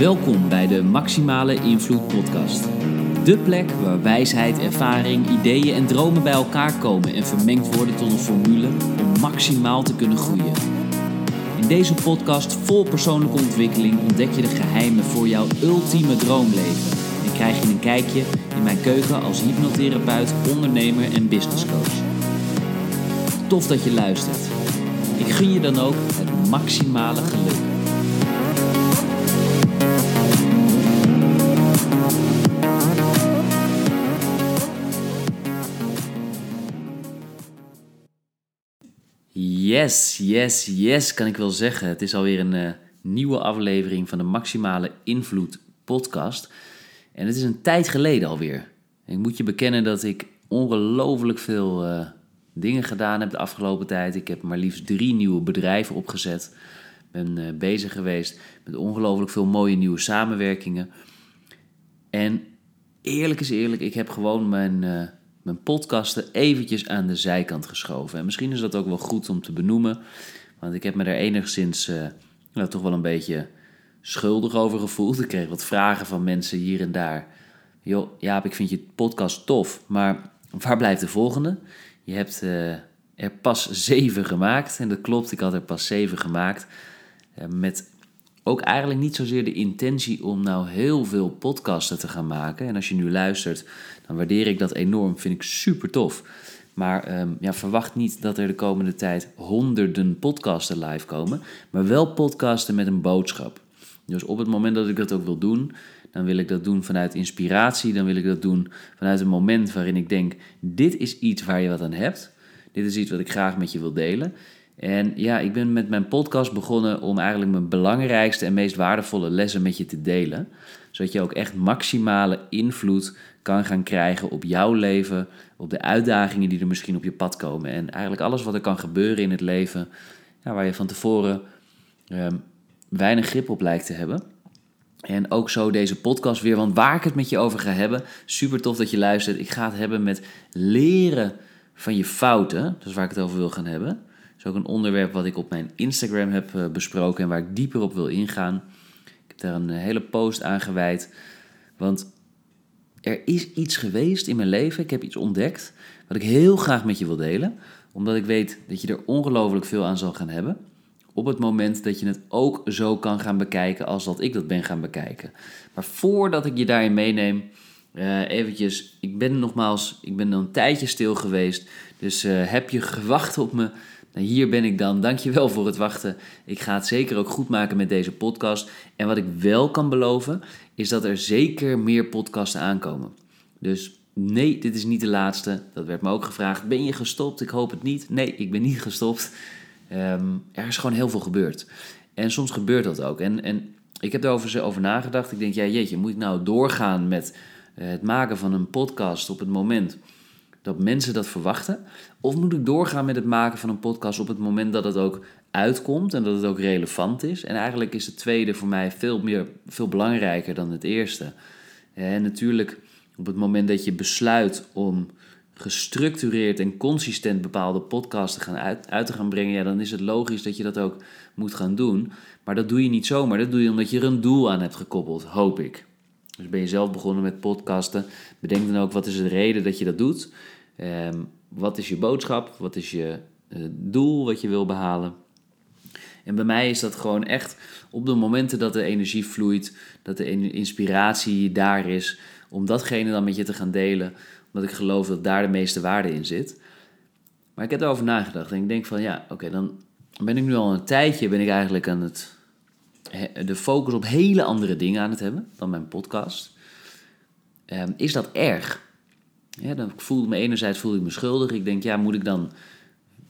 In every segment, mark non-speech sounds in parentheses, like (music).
Welkom bij de Maximale Invloed Podcast. De plek waar wijsheid, ervaring, ideeën en dromen bij elkaar komen en vermengd worden tot een formule om maximaal te kunnen groeien. In deze podcast vol persoonlijke ontwikkeling ontdek je de geheimen voor jouw ultieme droomleven en krijg je een kijkje in mijn keuken als hypnotherapeut, ondernemer en businesscoach. Tof dat je luistert. Ik gun je dan ook het maximale geluk. Yes, yes, yes, kan ik wel zeggen. Het is alweer een uh, nieuwe aflevering van de Maximale Invloed podcast. En het is een tijd geleden alweer. Ik moet je bekennen dat ik ongelooflijk veel uh, dingen gedaan heb de afgelopen tijd. Ik heb maar liefst drie nieuwe bedrijven opgezet. Ben uh, bezig geweest met ongelooflijk veel mooie nieuwe samenwerkingen. En eerlijk is eerlijk, ik heb gewoon mijn mijn podcasten eventjes aan de zijkant geschoven. En misschien is dat ook wel goed om te benoemen, want ik heb me daar enigszins nou, toch wel een beetje schuldig over gevoeld. Ik kreeg wat vragen van mensen hier en daar. Joh, Jaap, ik vind je podcast tof, maar waar blijft de volgende? Je hebt uh, er pas zeven gemaakt. En dat klopt, ik had er pas zeven gemaakt. Uh, met ook eigenlijk niet zozeer de intentie om nou heel veel podcasten te gaan maken. En als je nu luistert, dan waardeer ik dat enorm. Vind ik super tof. Maar um, ja, verwacht niet dat er de komende tijd honderden podcasten live komen. Maar wel podcasten met een boodschap. Dus op het moment dat ik dat ook wil doen, dan wil ik dat doen vanuit inspiratie. Dan wil ik dat doen vanuit een moment waarin ik denk: dit is iets waar je wat aan hebt. Dit is iets wat ik graag met je wil delen. En ja, ik ben met mijn podcast begonnen om eigenlijk mijn belangrijkste en meest waardevolle lessen met je te delen. Zodat je ook echt maximale invloed kan gaan krijgen op jouw leven, op de uitdagingen die er misschien op je pad komen. En eigenlijk alles wat er kan gebeuren in het leven, ja, waar je van tevoren um, weinig grip op lijkt te hebben. En ook zo deze podcast weer, want waar ik het met je over ga hebben, super tof dat je luistert. Ik ga het hebben met leren van je fouten, dat is waar ik het over wil gaan hebben is ook een onderwerp wat ik op mijn Instagram heb eh, besproken en waar ik dieper op wil ingaan. Daar een eh, hele post aan gewijd. Want er is iets geweest in mijn leven, ik heb iets ontdekt, wat ik heel graag met je wil delen. Omdat ik weet dat je er ongelooflijk veel aan zal gaan hebben. Op het moment dat je het ook zo kan gaan bekijken als dat ik dat ben gaan bekijken. Maar voordat ik je daarin meeneem, uh, eventjes, ik ben nogmaals, ik ben een tijdje stil geweest. Dus heb je gewacht op me? Nou, hier ben ik dan. Dankjewel voor het wachten. Ik ga het zeker ook goed maken met deze podcast. En wat ik wel kan beloven, is dat er zeker meer podcasten aankomen. Dus nee, dit is niet de laatste. Dat werd me ook gevraagd. Ben je gestopt? Ik hoop het niet. Nee, ik ben niet (laughs) gestopt. Um, er is gewoon heel veel gebeurd. En soms gebeurt dat ook. En, en ik heb erover over nagedacht. Ik denk, ja jeetje, moet ik nou doorgaan met eh, het maken van een podcast op het moment dat mensen dat verwachten? Of moet ik doorgaan met het maken van een podcast op het moment dat het ook uitkomt en dat het ook relevant is? En eigenlijk is het tweede voor mij veel, meer, veel belangrijker dan het eerste. En natuurlijk, op het moment dat je besluit om gestructureerd en consistent bepaalde podcasts te gaan uit, uit te gaan brengen, ja, dan is het logisch dat je dat ook moet gaan doen. Maar dat doe je niet zomaar. Dat doe je omdat je er een doel aan hebt gekoppeld, hoop ik. Dus ben je zelf begonnen met podcasten, bedenk dan ook wat is de reden dat je dat doet. Um, wat is je boodschap? Wat is je uh, doel wat je wil behalen? En bij mij is dat gewoon echt op de momenten dat de energie vloeit, dat de inspiratie daar is, om datgene dan met je te gaan delen, omdat ik geloof dat daar de meeste waarde in zit. Maar ik heb erover nagedacht en ik denk van ja, oké, dan ben ik nu al een tijdje ben ik eigenlijk aan het de focus op hele andere dingen aan het hebben dan mijn podcast. Um, is dat erg? Dan voelde ik me enerzijds voelde ik me schuldig. Ik denk, ja, moet ik dan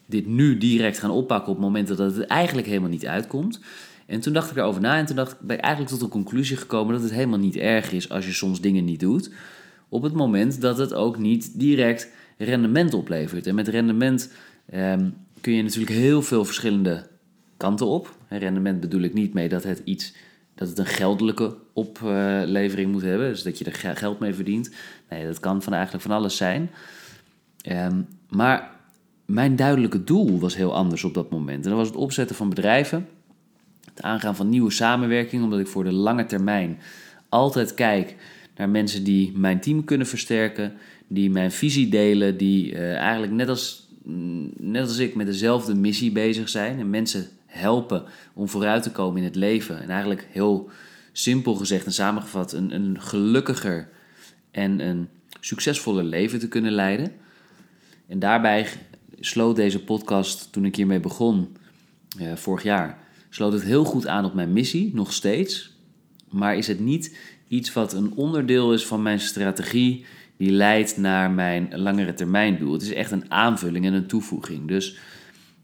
dit nu direct gaan oppakken op momenten dat het eigenlijk helemaal niet uitkomt? En toen dacht ik erover na en toen dacht, ben ik eigenlijk tot de conclusie gekomen dat het helemaal niet erg is als je soms dingen niet doet. Op het moment dat het ook niet direct rendement oplevert. En met rendement ehm, kun je natuurlijk heel veel verschillende kanten op. En rendement bedoel ik niet mee dat het iets dat het een geldelijke oplevering moet hebben. Dus dat je er geld mee verdient. Nee, dat kan van eigenlijk van alles zijn. Um, maar mijn duidelijke doel was heel anders op dat moment. En dat was het opzetten van bedrijven. het aangaan van nieuwe samenwerking, omdat ik voor de lange termijn altijd kijk naar mensen die mijn team kunnen versterken, die mijn visie delen, die uh, eigenlijk net als, mm, net als ik met dezelfde missie bezig zijn en mensen helpen om vooruit te komen in het leven. En eigenlijk heel simpel gezegd en samengevat, een, een gelukkiger en een succesvoller leven te kunnen leiden. En daarbij sloot deze podcast, toen ik hiermee begon, uh, vorig jaar, sloot het heel goed aan op mijn missie, nog steeds. Maar is het niet iets wat een onderdeel is van mijn strategie die leidt naar mijn langere termijn doel. Het is echt een aanvulling en een toevoeging. Dus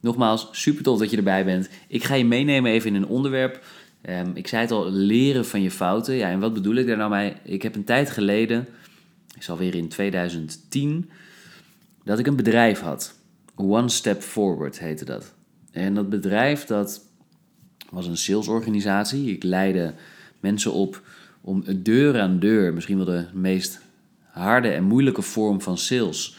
nogmaals, super tof dat je erbij bent. Ik ga je meenemen even in een onderwerp. Um, ik zei het al, leren van je fouten. Ja, en wat bedoel ik daar nou mee? Ik heb een tijd geleden, is alweer in 2010, dat ik een bedrijf had. One Step Forward heette dat. En dat bedrijf dat was een salesorganisatie. Ik leidde mensen op om deur aan deur, misschien wel de meest harde en moeilijke vorm van sales,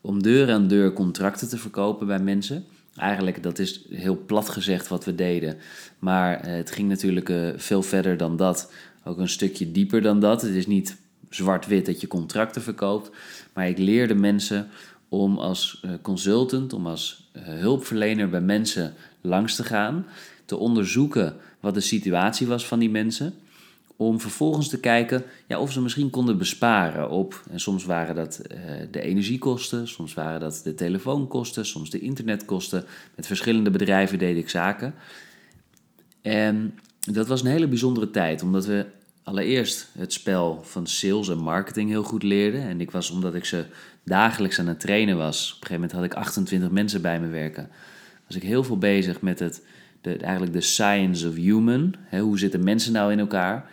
om deur aan deur contracten te verkopen bij mensen. Eigenlijk, dat is heel plat gezegd wat we deden. Maar eh, het ging natuurlijk uh, veel verder dan dat. Ook een stukje dieper dan dat. Het is niet zwart-wit dat je contracten verkoopt. Maar ik leerde mensen om als uh, consultant, om als hulpverlener bij mensen langs te gaan. Te onderzoeken wat de situatie was van die mensen om vervolgens te kijken ja, of ze misschien konden besparen op. En soms waren dat uh, de energiekosten, soms waren dat de telefoonkosten, soms de internetkosten. Met verschillende bedrijven deed ik zaken. En dat was een hele bijzondere tijd, omdat we allereerst het spel van sales en marketing heel goed leerden. En ik was, omdat ik ze dagelijks aan het trainen was, op een gegeven moment had ik 28 mensen bij me werken, was ik heel veel bezig met het, de, eigenlijk de science of human. Hè, hoe zitten mensen nou in elkaar?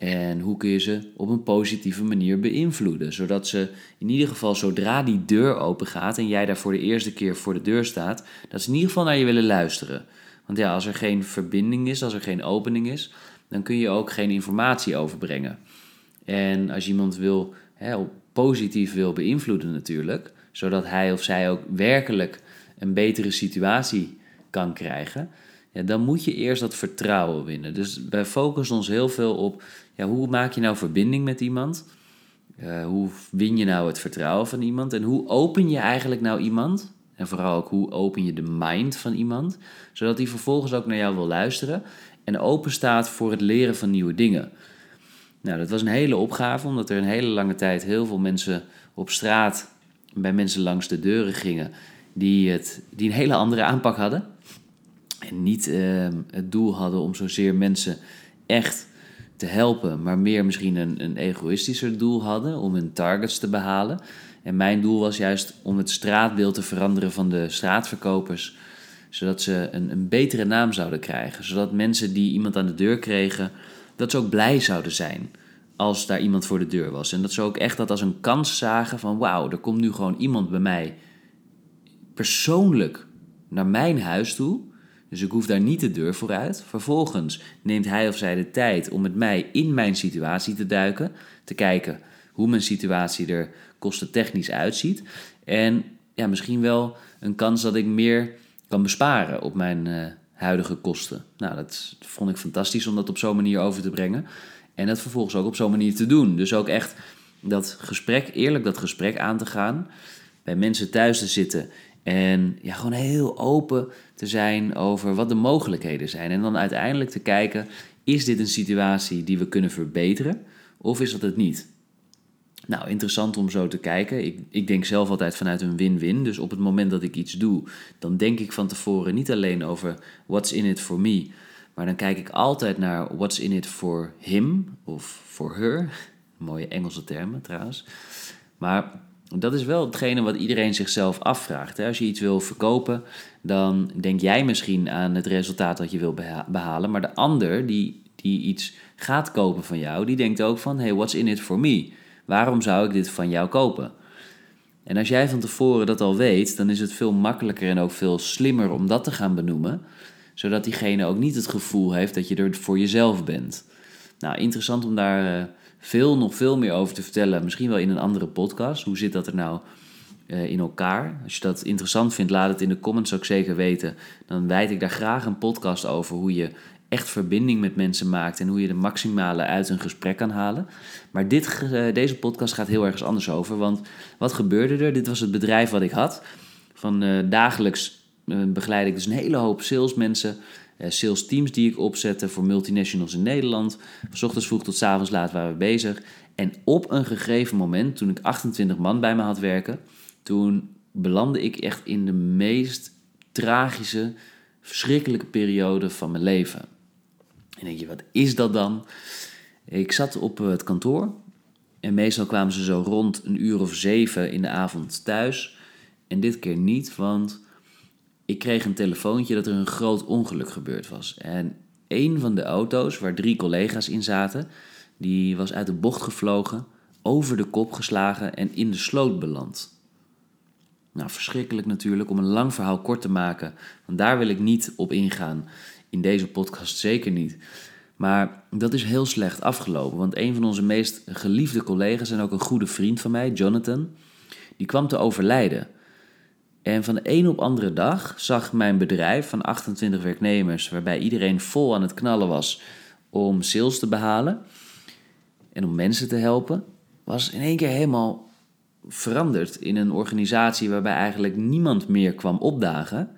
En hoe kun je ze op een positieve manier beïnvloeden? Zodat ze in ieder geval zodra die deur open gaat en jij daar voor de eerste keer voor de deur staat, dat ze in ieder geval naar je willen luisteren. Want ja, als er geen verbinding is, als er geen opening is, dan kun je ook geen informatie overbrengen. En als iemand wil, positief wil beïnvloeden natuurlijk, zodat hij of zij ook werkelijk een betere situatie kan krijgen, ja, dan moet je eerst dat vertrouwen winnen. Dus wij focussen ons heel veel op ja, hoe maak je nou verbinding met iemand? Uh, hoe win je nou het vertrouwen van iemand? En hoe open je eigenlijk nou iemand? En vooral ook hoe open je de mind van iemand, zodat hij vervolgens ook naar jou wil luisteren en open staat voor het leren van nieuwe dingen. Nou, dat was een hele opgave, omdat er een hele lange tijd heel veel mensen op straat bij mensen langs de deuren gingen die, het, die een hele andere aanpak hadden. En niet uh, het doel hadden om zozeer mensen echt te helpen, maar meer misschien een, een egoïstischer doel hadden om hun targets te behalen. En mijn doel was juist om het straatbeeld te veranderen van de straatverkopers, zodat ze een, een betere naam zouden krijgen. Zodat mensen die iemand aan de deur kregen, dat ze ook blij zouden zijn als daar iemand voor de deur was. En dat ze ook echt dat als een kans zagen van wauw, er komt nu gewoon iemand bij mij persoonlijk naar mijn huis toe dus ik hoef daar niet de deur voor uit. Vervolgens neemt hij of zij de tijd om met mij in mijn situatie te duiken. Te kijken hoe mijn situatie er kostentechnisch uitziet. En ja, misschien wel een kans dat ik meer kan besparen op mijn uh, huidige kosten. Nou, dat vond ik fantastisch om dat op zo'n manier over te brengen. En dat vervolgens ook op zo'n manier te doen. Dus ook echt dat gesprek, eerlijk dat gesprek aan te gaan. Bij mensen thuis te zitten en ja, gewoon heel open te zijn over wat de mogelijkheden zijn. En dan uiteindelijk te kijken, is dit een situatie die we kunnen verbeteren of is dat het niet? Nou, interessant om zo te kijken. Ik, ik denk zelf altijd vanuit een win-win. Dus op het moment dat ik iets doe, dan denk ik van tevoren niet alleen over what's in it for me, maar dan kijk ik altijd naar what's in it for him of for her. (laughs) Mooie Engelse termen trouwens. Maar dat is wel hetgene wat iedereen zichzelf afvraagt. Als je iets wil verkopen, dan denk jij misschien aan het resultaat dat je wil behalen. Maar de ander die, die iets gaat kopen van jou, die denkt ook van: hey, what's in it for me? Waarom zou ik dit van jou kopen? En als jij van tevoren dat al weet, dan is het veel makkelijker en ook veel slimmer om dat te gaan benoemen, zodat diegene ook niet het gevoel heeft dat je er voor jezelf bent. Nou, interessant om daar eh, veel, nog veel meer over te vertellen. Misschien wel in een andere podcast. Hoe zit dat er nou in elkaar. Als je dat interessant vindt, laat het in de comments ook zeker weten. Dan wijd ik daar graag een podcast over hoe je echt verbinding met mensen maakt en hoe je de maximale uit een gesprek kan halen. Maar dit, deze podcast gaat heel ergens anders over. Want wat gebeurde er? Dit was het bedrijf wat ik had. Van dagelijks begeleid ik dus een hele hoop salesmensen sales teams die ik opzette voor multinationals in Nederland. Van ochtends vroeg tot avonds laat waren we bezig. En op een gegeven moment, toen ik 28 man bij me had werken, toen belandde ik echt in de meest tragische, verschrikkelijke periode van mijn leven. En denk je, wat is dat dan? Ik zat op het kantoor en meestal kwamen ze zo rond een uur of zeven in de avond thuis. En dit keer niet, want ik kreeg een telefoontje dat er een groot ongeluk gebeurd was. En een van de auto's waar drie collega's in zaten, die was uit de bocht gevlogen, over de kop geslagen en in de sloot beland. Nou, verschrikkelijk natuurlijk, om een lang verhaal kort te maken, want daar wil ik niet op ingaan. In deze podcast zeker niet. Maar dat is heel slecht afgelopen, want een van onze meest geliefde collega's en ook een goede vriend van mij, Jonathan, die kwam te overlijden. En van de een op andere dag zag mijn bedrijf van 28 werknemers, waarbij iedereen vol aan het knallen was om sales te behalen en om mensen te helpen, was in één keer helemaal veranderd in een organisatie waarbij eigenlijk niemand meer kwam opdagen.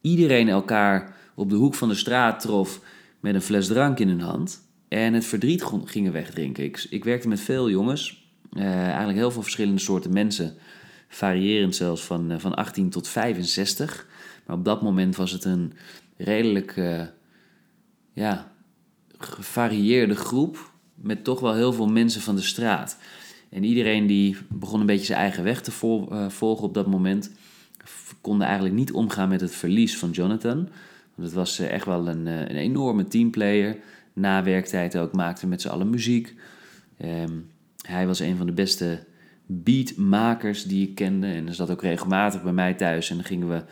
Iedereen elkaar op de hoek van de straat trof met een fles drank in hun hand en het verdriet gingen wegdrinken. Ik, ik werkte met veel jongens, eh, eigenlijk heel veel verschillende soorten mensen variërend zelfs van, eh, van 18 tot 65. Maar op dat moment was het een redelijk uh, ja, gevarieerde groep met toch wel heel veel mensen van de straat. En iedereen die begon een beetje zijn eigen weg te eh, volgen op dat moment. Konden eigenlijk niet omgaan met het verlies van Jonathan. Want het was echt wel een, een enorme teamplayer. Na werktijd ook maakte met z'n allen muziek. Ehm, hij was een van de beste beatmakers die ik kende. En er zat ook regelmatig bij mij thuis. En dan gingen we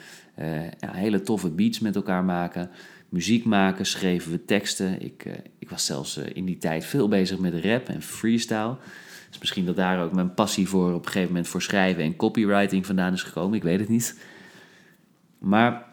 ja, hele toffe beats met elkaar maken. Muziek maken, schreven we teksten. Ik, uh, ik was zelfs uh, in die tijd veel bezig met rap en freestyle. Dus misschien dat daar ook mijn passie voor op een gegeven moment voor schrijven en copywriting vandaan is gekomen. Ik weet het niet. Maar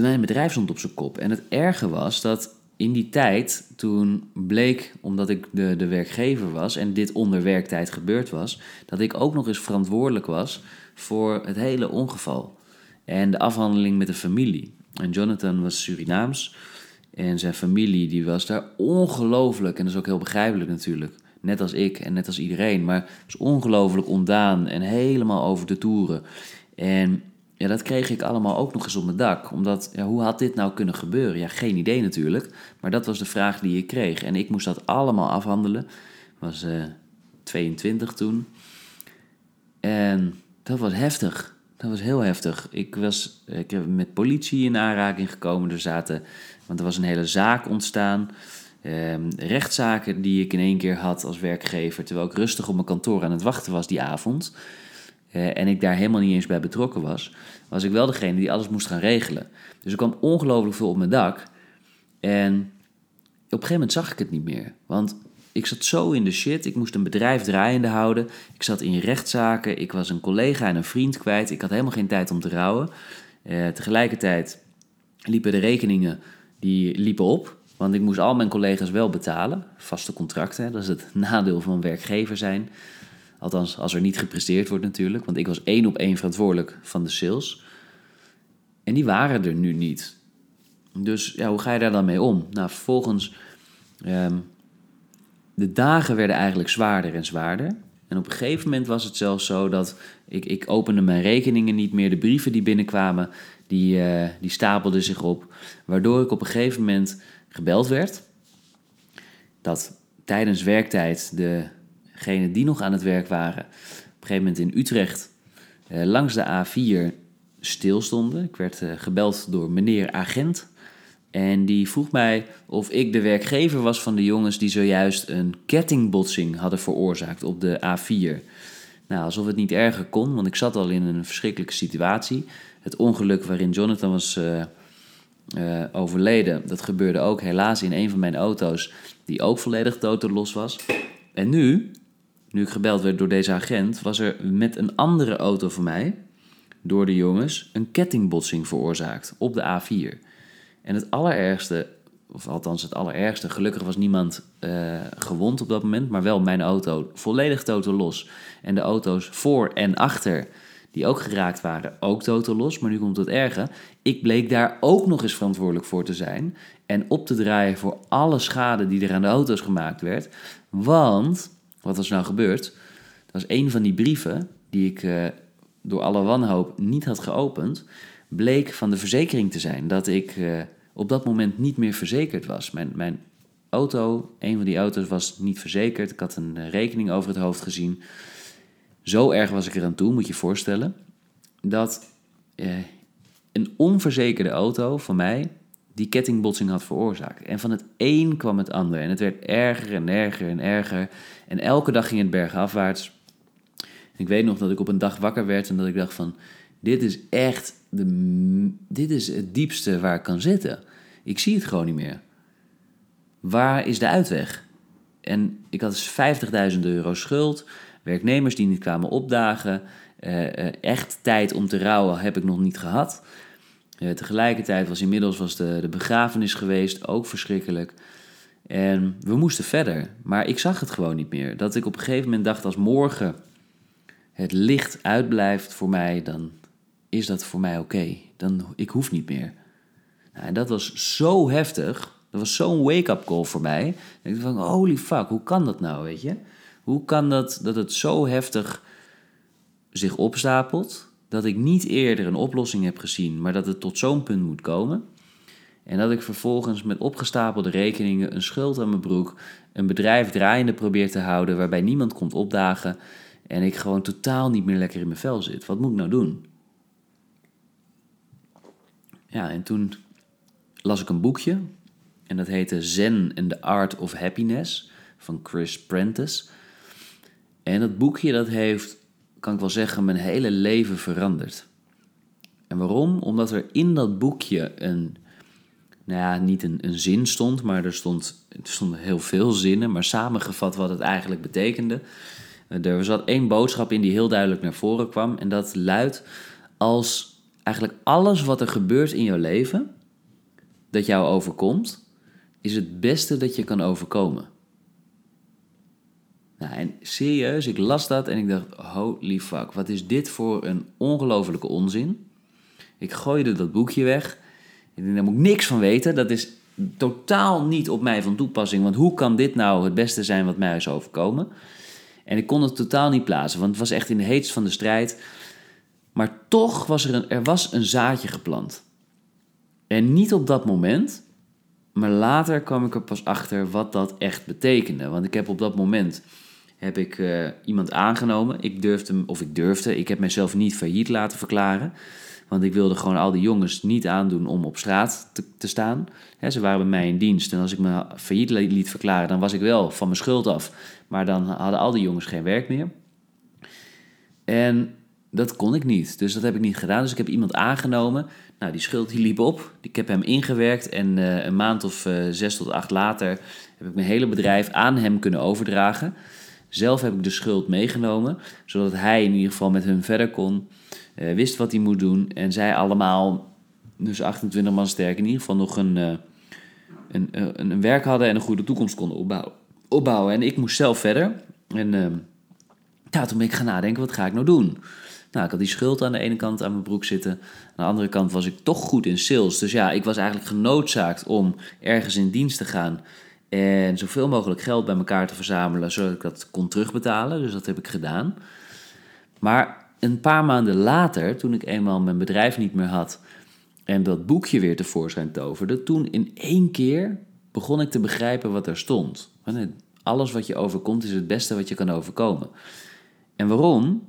mijn bedrijf stond op zijn kop. En het erge was dat in die tijd, toen bleek, omdat ik de, de werkgever was en dit onder werktijd gebeurd was, dat ik ook nog eens verantwoordelijk was voor het hele ongeval en de afhandeling met de familie. En Jonathan was Surinaams en zijn familie die was daar ongelooflijk, en dat is ook heel begrijpelijk natuurlijk, net als ik en net als iedereen, maar was ongelooflijk ontdaan en helemaal over de toeren. En ja, dat kreeg ik allemaal ook nog eens op mijn dak. Omdat, ja, hoe had dit nou kunnen gebeuren? Ja, geen idee natuurlijk. Maar dat was de vraag die ik kreeg. En ik moest dat allemaal afhandelen. Ik was uh, eh, 22 toen. En dat was heftig. Dat was heel heftig. Ik was ik heb met politie in aanraking gekomen. Er zaten, want er was een hele zaak ontstaan. Ehm, rechtszaken die ik in één keer had als werkgever. Terwijl ik rustig op mijn kantoor aan het wachten was die avond. Eh, en ik daar helemaal niet eens bij betrokken was, was ik wel degene die alles moest gaan regelen. Dus er kwam ongelooflijk veel op mijn dak. En op een gegeven moment zag ik het niet meer. Want ik zat zo in de shit. Ik moest een bedrijf draaiende houden. Ik zat in rechtszaken. Ik was een collega en een vriend kwijt. Ik had helemaal geen tijd om te rouwen. Uh, tegelijkertijd liepen de rekeningen die liepen op. Want ik moest al mijn collega's wel betalen. Vaste contracten. Dat is het (laughs) nadeel van werkgever zijn. Althans, als er niet gepresteerd wordt natuurlijk. Want ik was één op één verantwoordelijk van de sales. En die waren er nu niet. Dus ja, hoe ga je daar dan mee om? Nou, vervolgens... Ehm, de dagen werden eigenlijk zwaarder en zwaarder. En op een gegeven moment was het zelfs zo dat ik, ik opende mijn rekeningen niet meer. De brieven die binnenkwamen, die, uh, die stapelden zich op. Waardoor ik op een gegeven moment gebeld werd. Dat tijdens werktijd de degenen die nog aan het werk waren, op een gegeven moment in Utrecht eh, langs de A4 stilstonden. Ik werd eh, gebeld door meneer Agent. En die vroeg mij of ik de werkgever was van de jongens die zojuist een kettingbotsing hadden veroorzaakt op de A4. Nou, alsof het niet erger kon, want ik zat al in een verschrikkelijke situatie. Het ongeluk waarin Jonathan was uh, overleden, dat gebeurde ook helaas in een van mijn auto's, die ook volledig dood los was. En nu nu ik gebeld werd door deze agent, was er met een andere auto van mij, door de jongens, een kettingbotsing veroorzaakt op de A4. En het allerergste, of althans het allerergste, gelukkig was niemand uh, gewond op dat moment, maar wel mijn auto volledig totaal los. En de auto's voor en achter, die ook geraakt waren, ook totaal los. Maar nu komt het erge. Ik bleek daar ook nog eens verantwoordelijk voor te zijn en op te draaien voor alle schade die er aan de auto's gemaakt werd. Want, wat was nou gebeurd? Dat was een van die brieven die ik uh, door alle wanhoop niet had geopend, bleek van de verzekering te zijn dat ik uh, op dat moment niet meer verzekerd was. Mijn, mijn auto, een van die auto's was niet verzekerd. Ik had een rekening over het hoofd gezien. Zo erg was ik eraan toe, moet je je voorstellen, dat een onverzekerde auto van mij die kettingbotsing had veroorzaakt. En van het een kwam het ander. En het werd erger en erger en erger. En elke dag ging het bergafwaarts. ik weet nog dat ik op een dag wakker werd en dat ik dacht van... Dit is echt de, dit is het diepste waar ik kan zitten. Ik zie het gewoon niet meer. Waar is de uitweg? En ik had dus 50.000 euro schuld. Werknemers die niet kwamen opdagen. Uh, echt tijd om te rouwen heb ik nog niet gehad. Uh, tegelijkertijd was inmiddels was de, de begrafenis geweest, ook verschrikkelijk. En we moesten verder, maar ik zag het gewoon niet meer. Dat ik op een gegeven moment dacht, als morgen het licht uitblijft voor mij, dan is dat voor mij oké. Dan Ik hoef niet meer. Nou, en dat was zo heftig. Dat was zo'n wake-up call voor mij. Ik dacht van, holy fuck, hoe kan dat nou, weet je? Hoe kan dat dat het zo heftig zich opstapelt dat ik niet eerder een oplossing heb gezien, maar dat het tot zo'n punt moet komen. En dat ik vervolgens met opgestapelde rekeningen, een schuld aan mijn broek, een bedrijf draaiende probeer te houden waarbij niemand komt opdagen en ik gewoon totaal niet meer lekker in mijn vel zit. Wat moet ik nou doen? Ja, en toen las ik een boekje en dat heette Zen and the Art of Happiness van Chris Prentice. En dat boekje dat heeft kan ik wel zeggen, mijn hele leven veranderd. En waarom? Omdat er in dat boekje een, nou ja, niet een, een zin stond, maar er, stond, er stonden heel veel zinnen, maar samengevat wat het eigenlijk betekende. Eh, er zat één boodschap in die heel duidelijk naar voren kwam en dat luidt als eigenlijk alles wat er gebeurt in jouw leven, dat jou overkomt, is het beste dat je kan overkomen. Nou, en serieus, ik las dat en ik dacht, holy fuck, wat is dit voor een ongelofelijke onzin. Ik gooide dat boekje weg. Ik denk, daar moet ik niks van weten. Dat is totaal niet op mij van toepassing. Want hoe kan dit nou het beste zijn wat mij is overkomen? En ik kon het totaal niet plaatsen, want het was echt in de heetst van de strijd. Maar toch was er een, er was een zaadje geplant. En niet op dat moment, maar later kwam ik er pas achter wat dat echt betekende. Want ik heb op dat moment heb ik uh, iemand aangenomen. Ik durfde, of ik durfde, ik heb mezelf niet failliet laten verklaren. Want ik wilde gewoon al die jongens niet aandoen om op straat te, staan. ze waren bij mij in dienst. En als ik me failliet liet verklaren, dan was ik wel van mijn schuld af. Maar dan hadden al die jongens geen werk meer. En dat kon ik niet. Dus dat heb ik niet gedaan. Dus ik heb iemand aangenomen. Nou, die schuld die liep op. Ik heb hem ingewerkt. En uh, een maand of uh, zes tot acht later heb ik mijn hele bedrijf aan hem kunnen overdragen. Zelf heb ik de schuld meegenomen, zodat hij in ieder geval met hun verder kon, uh, wist wat hij moet doen en zij allemaal, dus 28 man sterk, in ieder geval nog een, uh, een, uh, een, werk hadden en een goede toekomst konden opbouwen. opbouwen. En ik moest zelf verder. En ehm, ja, toen ben ik gaan nadenken, wat ga ik nou doen? Nou, ik had die schuld aan de ene kant aan mijn broek zitten. Aan de andere kant was ik toch goed in sales. Dus ja, ik was eigenlijk genoodzaakt om ergens in dienst te gaan en zoveel mogelijk geld bij elkaar te verzamelen, zodat ik dat kon terugbetalen. Dus dat heb ik gedaan. Maar een paar maanden later, toen ik eenmaal mijn bedrijf niet meer had en dat boekje weer tevoorschijn toverde, toen in één keer begon ik te begrijpen wat er stond. Alles wat je overkomt is het beste wat je kan overkomen. En waarom?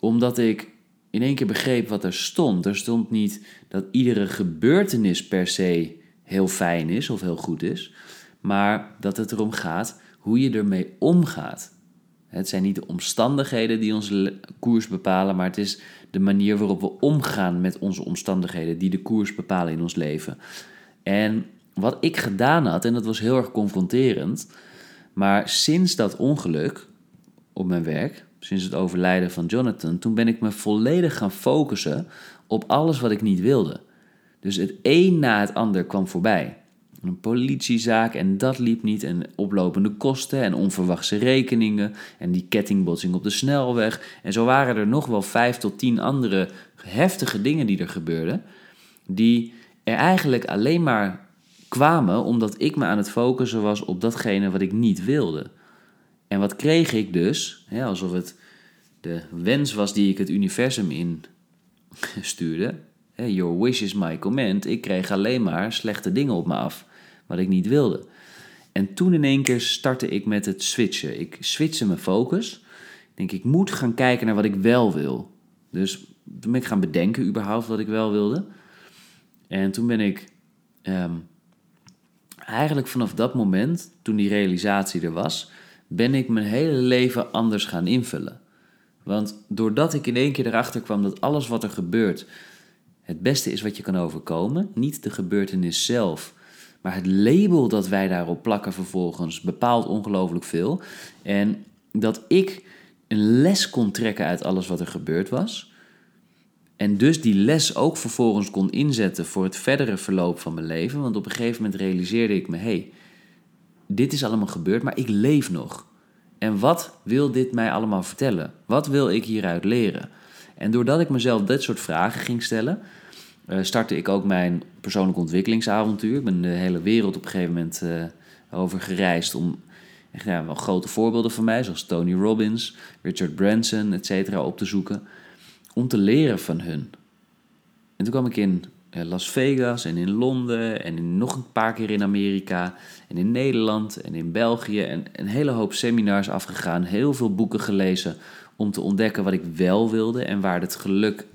Omdat ik in één keer begreep wat er stond. Er stond niet dat iedere gebeurtenis per se heel fijn is of heel goed is maar dat het erom gaat hoe je ermee omgaat. Het zijn niet de omstandigheden die onze koers bepalen, maar het is de manier waarop we omgaan met onze omstandigheden die de koers bepalen in ons leven. En wat ik gedaan had, en dat was heel erg confronterend, maar sinds dat ongeluk op mijn werk, sinds het overlijden van Jonathan, toen ben ik me volledig gaan focussen op alles wat ik niet wilde. Dus het een na het ander kwam voorbij. Een politiezaak en dat liep niet en oplopende kosten en onverwachte rekeningen en die kettingbotsing op de snelweg. En zo waren er nog wel vijf tot tien andere heftige dingen die er gebeurden, die er eigenlijk alleen maar kwamen omdat ik me aan het focussen was op datgene wat ik niet wilde. En wat kreeg ik dus? alsof het de wens was die ik het universum in (laughs) stuurde. Your wish is my command. Ik kreeg alleen maar slechte dingen op me af, wat ik niet wilde. En toen in één keer startte ik met het switchen. Ik switchte mijn focus. Ik denk, ik moet gaan kijken naar wat ik wel wil. Dus toen ben ik gaan bedenken überhaupt wat ik wel wilde. En toen ben ik ehm, eigenlijk vanaf dat moment, toen die realisatie er was, ben ik mijn hele leven anders gaan invullen. Want doordat ik in één keer erachter kwam dat alles wat er gebeurt het beste is wat je kan overkomen, niet de gebeurtenis zelf, maar het label dat wij daarop plakken vervolgens bepaalt ongelooflijk veel. En dat ik een les kon trekken uit alles wat er gebeurd was. En dus die les ook vervolgens kon inzetten voor het verdere verloop van mijn leven. Want op een gegeven moment realiseerde ik me: hé, hey, dit is allemaal gebeurd, maar ik leef nog. En wat wil dit mij allemaal vertellen? Wat wil ik hieruit leren? En doordat ik mezelf dit soort vragen ging stellen, startte ik ook mijn persoonlijk ontwikkelingsavontuur. Ik ben de hele wereld op een gegeven moment uh, over gereisd om echt ja, wel grote voorbeelden van mij, zoals Tony Robbins, Richard Branson, et cetera, op te zoeken. Om te leren van hun. En toen kwam ik in eh, Las Vegas en in Londen en in nog een paar keer in Amerika en in Nederland en in België en een hele hoop seminars afgegaan, heel veel boeken gelezen om te ontdekken wat ik wel wilde en waar het geluk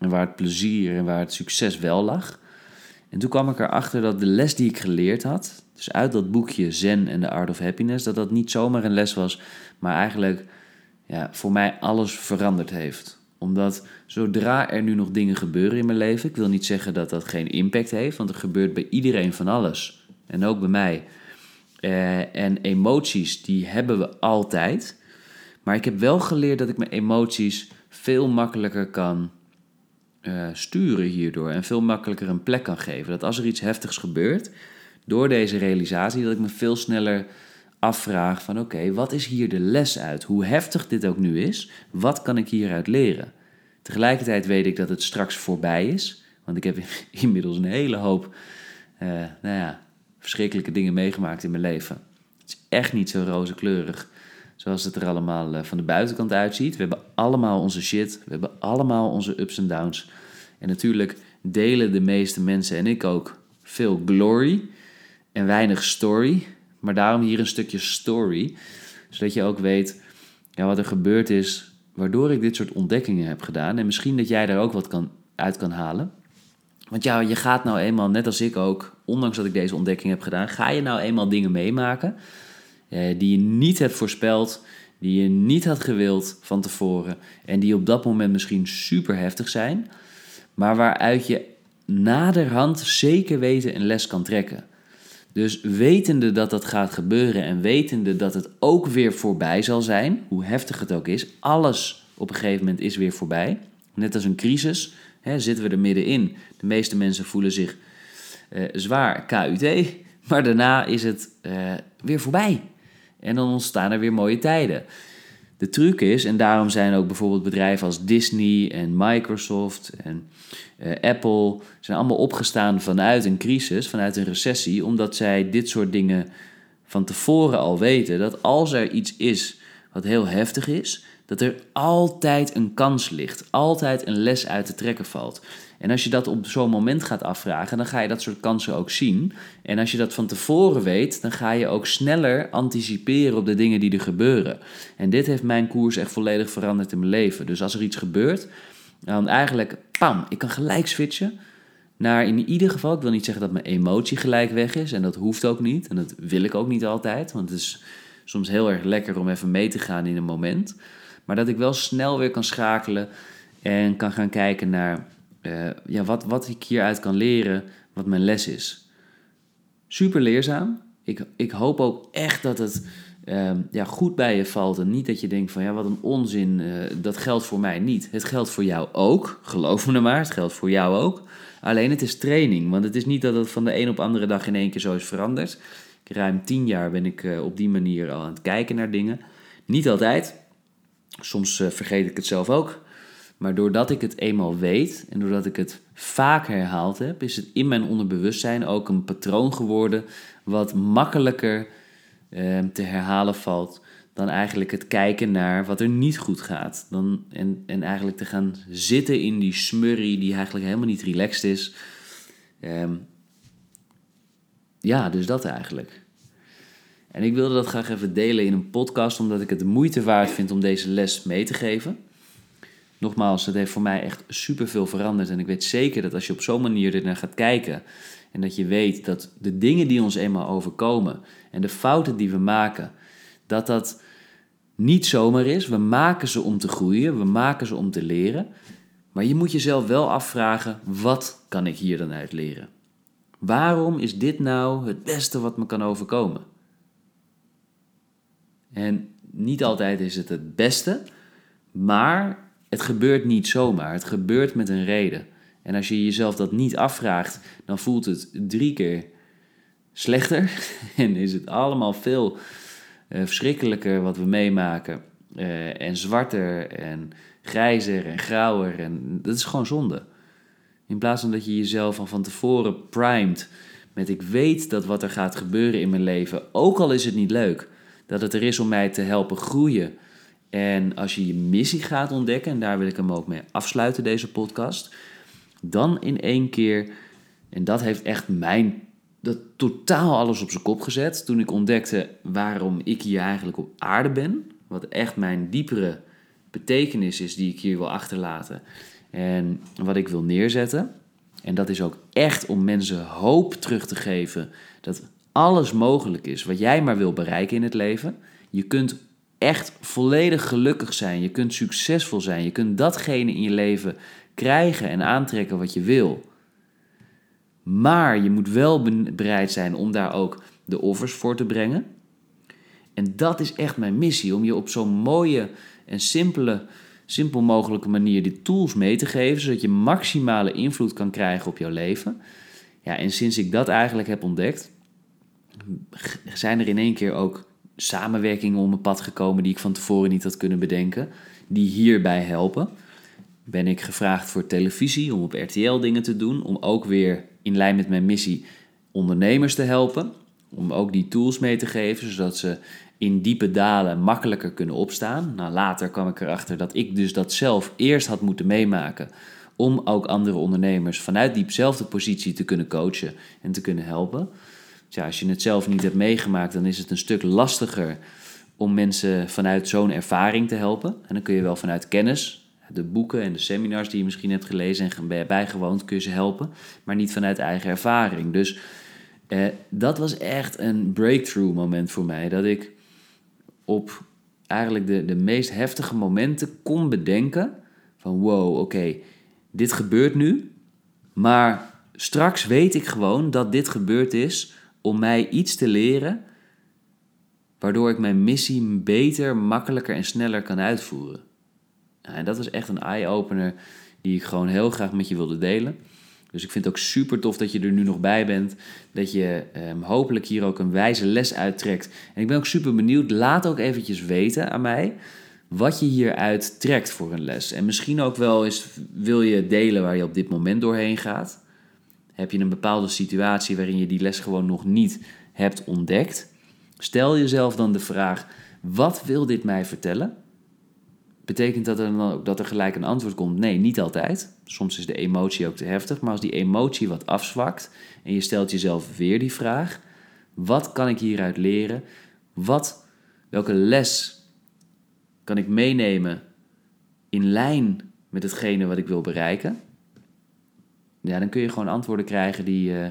en waar het plezier en waar het succes wel lag. En toen kwam ik erachter dat de les die ik geleerd had, dus uit dat boekje Zen en the Art of Happiness, dat dat niet zomaar een les was, maar eigenlijk ja, voor mij alles veranderd heeft omdat zodra er nu nog dingen gebeuren in mijn leven, ik wil niet zeggen dat dat geen impact heeft, want er gebeurt bij iedereen van alles. En ook bij mij. Eh, en emoties, die hebben we altijd. Maar ik heb wel geleerd dat ik mijn emoties veel makkelijker kan uh, sturen hierdoor. En veel makkelijker een plek kan geven. Dat als er iets heftigs gebeurt, door deze realisatie, dat ik me veel sneller afvraag van oké, wat is hier de les uit? Hoe heftig dit ook nu is, wat kan ik hieruit leren? Tegelijkertijd weet ik dat het straks voorbij is, want ik heb (laughs) inmiddels een hele hoop uh, nou ja, verschrikkelijke dingen meegemaakt in mijn leven. Het is echt niet zo roze kleurig zoals het er allemaal eh, van de buitenkant uitziet. We hebben allemaal onze shit, we hebben allemaal onze ups en downs. En natuurlijk delen de meeste mensen en ik ook veel glory en weinig story. Maar daarom hier een stukje story, zodat je ook weet ja, wat er gebeurd is, waardoor ik dit soort ontdekkingen heb gedaan. En misschien dat jij daar ook wat kan, uit kan halen. Want ja, je gaat nou eenmaal, net als ik ook, ondanks dat ik deze ontdekking heb gedaan, ga je nou eenmaal dingen meemaken die je niet hebt voorspeld, die je niet had gewild van tevoren en die op dat moment misschien super heftig zijn, maar waaruit je naderhand zeker weten een les kan trekken. Dus wetende dat dat gaat gebeuren en wetende dat het ook weer voorbij zal zijn, hoe heftig het ook is, alles op een gegeven moment is weer voorbij. Net als een crisis hè, zitten we er middenin. De meeste mensen voelen zich eh, zwaar KUT, (laughs) maar daarna is het eh, weer voorbij. En dan ontstaan er weer mooie tijden. De truc is, en daarom zijn ook bijvoorbeeld bedrijven als Disney en Microsoft en uh, Apple zijn allemaal opgestaan vanuit een crisis, vanuit een recessie, omdat zij dit soort dingen van tevoren al weten. Dat als er iets is wat heel heftig is, dat er altijd een kans ligt, altijd een les uit te trekken valt. En als je dat op zo'n moment gaat afvragen, dan ga je dat soort kansen ook zien. En als je dat van tevoren weet, dan ga je ook sneller anticiperen op de dingen die er gebeuren. En dit heeft mijn koers echt volledig veranderd in mijn leven. Dus als er iets gebeurt, dan eigenlijk, pam, ik kan gelijk switchen naar in ieder geval, ik wil niet zeggen dat mijn emotie gelijk weg is. En dat hoeft ook niet. En dat wil ik ook niet altijd. Want het is soms heel erg lekker om even mee te gaan in een moment. Maar dat ik wel snel weer kan schakelen en kan gaan kijken naar uh, ja, wat, wat ik hieruit kan leren, wat mijn les is. Super leerzaam. Ik, ik hoop ook echt dat het ehm, ja, goed bij je valt. En niet dat je denkt van ja, wat een onzin, eh, dat geldt voor mij niet. Het geldt voor jou ook, geloof me maar, het geldt voor jou ook. Alleen het is training, want het is niet dat het van de een op andere dag in één keer zo is veranderd. Ruim tien jaar ben ik op die manier al aan het kijken naar dingen. Niet altijd, soms vergeet ik het zelf ook. Maar doordat ik het eenmaal weet en doordat ik het vaak herhaald heb, is het in mijn onderbewustzijn ook een patroon geworden wat makkelijker eh, te herhalen valt dan eigenlijk het kijken naar wat er niet goed gaat. Dan, en, en eigenlijk te gaan zitten in die smurrie die eigenlijk helemaal niet relaxed is. Eh, ja, dus dat eigenlijk. En ik wilde dat graag even delen in een podcast, omdat ik het de moeite waard vind om deze les mee te geven nogmaals, het heeft voor mij echt superveel veranderd. En ik weet zeker dat als je op zo'n manier er naar gaat kijken. En dat je weet dat de dingen die ons eenmaal overkomen. En de fouten die we maken. Dat dat niet zomaar is. We maken ze om te groeien. We maken ze om te leren. Maar je moet jezelf wel afvragen: wat kan ik hier dan uit leren? Waarom is dit nou het beste wat me kan overkomen? En niet altijd is het het beste, maar het gebeurt niet zomaar. Het gebeurt met een reden. En als je jezelf dat niet afvraagt, dan voelt het drie keer slechter. (laughs) En is het allemaal veel uh, verschrikkelijker wat we meemaken. Uh, en zwarter en grijzer en grauwer. En dat is gewoon zonde. In plaats van dat je jezelf al van tevoren primed met ik weet dat wat er gaat gebeuren in mijn leven, ook al is het niet leuk, dat het er is om mij te helpen groeien en als je je missie gaat ontdekken, en daar wil ik hem ook mee afsluiten, deze podcast, dan in één keer, en dat heeft echt mijn, dat totaal alles op zijn kop gezet, toen ik ontdekte waarom ik hier eigenlijk op aarde ben, wat echt mijn diepere betekenis is die ik hier wil achterlaten en wat ik wil neerzetten. En dat is ook echt om mensen hoop terug te geven dat alles mogelijk is wat jij maar wil bereiken in het leven. Je kunt echt volledig gelukkig zijn. Je kunt succesvol zijn. Je kunt datgene in je leven krijgen en aantrekken wat je wil. Maar je moet wel bereid zijn om daar ook de offers voor te brengen. En dat is echt mijn missie, om je op zo'n mooie en simpele, simpel mogelijke manier die tools mee te geven, zodat je maximale invloed kan krijgen op jouw leven. Ja, en sinds ik dat eigenlijk heb ontdekt, zijn er in één keer ook samenwerkingen om mijn pad gekomen die ik van tevoren niet had kunnen bedenken, die hierbij helpen. Ben ik gevraagd voor televisie om op RTL dingen te doen, om ook weer in lijn met mijn missie ondernemers te helpen, om ook die tools mee te geven, zodat ze in diepe dalen makkelijker kunnen opstaan. Nou, later kwam ik erachter dat ik dus dat zelf eerst had moeten meemaken om ook andere ondernemers vanuit diezelfde positie te kunnen coachen en te kunnen helpen ja, als je het zelf niet hebt meegemaakt, dan is het een stuk lastiger om mensen vanuit zo'n ervaring te helpen. En dan kun je wel vanuit kennis, de boeken en de seminars die je misschien hebt gelezen en bijgewoond, kun je ze helpen, maar niet vanuit eigen ervaring. Dus eh, dat was echt een breakthrough moment voor mij. Dat ik op eigenlijk de, de meest heftige momenten kon bedenken van wow, oké, dit gebeurt nu, maar straks weet ik gewoon dat dit gebeurd is om mij iets te leren waardoor ik mijn missie beter, makkelijker en sneller kan uitvoeren. En dat was echt een eye-opener die ik gewoon heel graag met je wilde delen. Dus ik vind het ook super tof dat je er nu nog bij bent. Dat je ehm, hopelijk hier ook een wijze les uittrekt. En ik ben ook super benieuwd. Laat ook eventjes weten aan mij wat je hieruit trekt voor een les. En misschien ook wel eens wil je delen waar je op dit moment doorheen gaat. Heb je een bepaalde situatie waarin je die les gewoon nog niet hebt ontdekt? Stel jezelf dan de vraag: wat wil dit mij vertellen? Betekent dat er dan ook dat er gelijk een antwoord komt? Nee, niet altijd. Soms is de emotie ook te heftig, maar als die emotie wat afzwakt en je stelt jezelf weer die vraag: wat kan ik hieruit leren? Wat, welke les kan ik meenemen in lijn met hetgene wat ik wil bereiken? Ja, dan kun je gewoon antwoorden krijgen die uh,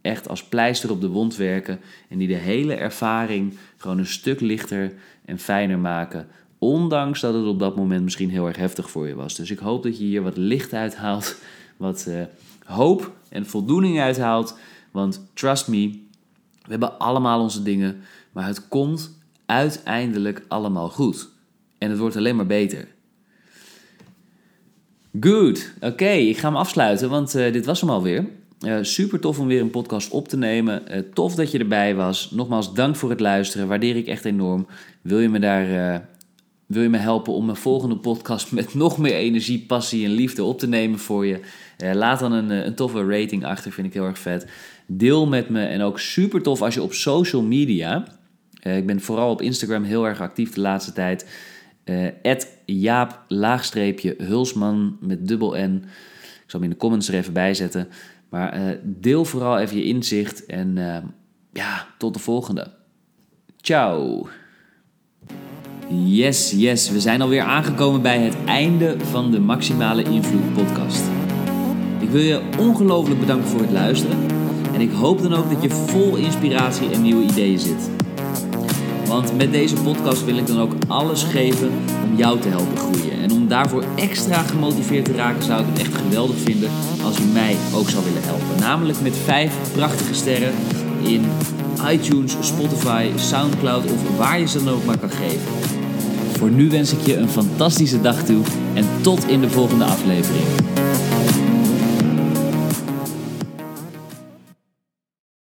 echt als pleister op de wond werken en die de hele ervaring gewoon een stuk lichter en fijner maken. Ondanks dat het op dat moment misschien heel erg heftig voor je was. Dus ik hoop dat je hier wat licht uithaalt, (laughs) wat uh, hoop en voldoening uithaalt. Want trust me, we hebben allemaal onze dingen, maar het komt uiteindelijk allemaal goed. En het wordt alleen maar beter. Goed, oké, ik ga hem afsluiten, want uh, dit was hem alweer. Uh, super tof om weer een podcast op te nemen. Uh, tof dat je erbij was. Nogmaals, dank voor het luisteren. Waardeer ik echt enorm. Wil je me daar wil je me helpen om mijn volgende podcast met nog meer energie, passie en liefde op te nemen voor je? laat dan een, een toffe rating achter, vind ik heel erg vet. Deel met me en ook super tof als je op social media. ik ben vooral op Instagram heel erg actief de laatste tijd. Uh, Jaap laagstreepje Hulsman met dubbel N. Ik zal hem in de comments er even bij zetten. Maar uh, deel vooral even je inzicht en uh, ja, tot de volgende. Ciao. Yes, yes, we zijn alweer aangekomen bij het einde van de Maximale Invloed podcast. Ik wil je ongelooflijk bedanken voor het luisteren. En ik hoop dan ook dat je vol inspiratie en nieuwe ideeën zit. Want met deze podcast wil ik dan ook alles geven om jou te helpen groeien. En om daarvoor extra gemotiveerd te raken, zou ik het echt geweldig vinden als je mij ook zou willen helpen. Namelijk met vijf prachtige sterren in iTunes, Spotify, Soundcloud of waar je ze dan ook maar kan geven. Voor nu wens ik je een fantastische dag toe en tot in de volgende aflevering.